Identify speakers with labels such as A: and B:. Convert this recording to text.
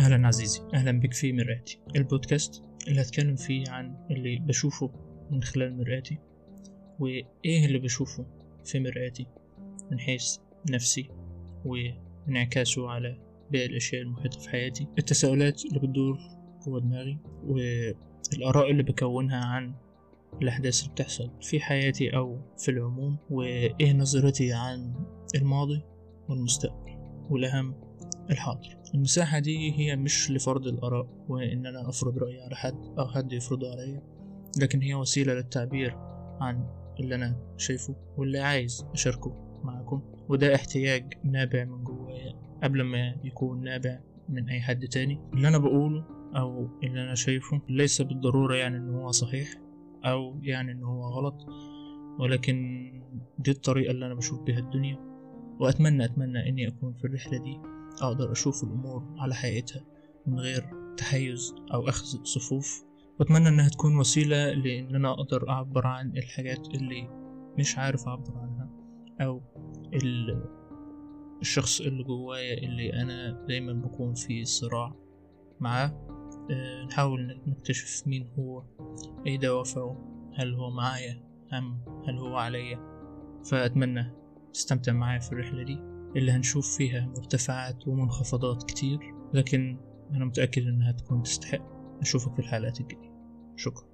A: أهلا عزيزي أهلا بك في مرآتي. البودكاست اللي هتكلم فيه عن اللي بشوفه من خلال مرآتي وإيه اللي بشوفه في مرآتي من حيث نفسي وانعكاسه على باقي الأشياء المحيطة في حياتي. التساؤلات اللي بتدور جوه دماغي والآراء اللي بكونها عن الأحداث اللي بتحصل في حياتي أو في العموم وإيه نظرتي عن الماضي والمستقبل والأهم الحاضر. المساحة دي هي مش لفرض الآراء وإن أنا أفرض رأيي على حد أو حد يفرضه عليا لكن هي وسيلة للتعبير عن اللي أنا شايفه واللي عايز أشاركه معاكم وده احتياج نابع من جوايا قبل ما يكون نابع من أي حد تاني. اللي أنا بقوله أو اللي أنا شايفه ليس بالضرورة يعني إن هو صحيح أو يعني إن هو غلط ولكن دي الطريقة اللي أنا بشوف بيها الدنيا. وأتمنى أتمنى إني أكون في الرحلة دي أقدر أشوف الأمور على حقيقتها من غير تحيز أو أخذ صفوف. وأتمنى إنها تكون وسيلة لإن أنا أقدر أعبر عن الحاجات اللي مش عارف أعبر عنها أو الشخص اللي جوايا اللي أنا دايما بكون في صراع معاه. أه نحاول نكتشف مين هو إيه دوافعه هل هو معايا أم هل هو عليا. فأتمنى تستمتع معايا في الرحلة دي اللي هنشوف فيها مرتفعات ومنخفضات كتير لكن أنا متأكد إنها تكون تستحق. أشوفك في الحلقات الجاية. شكرا.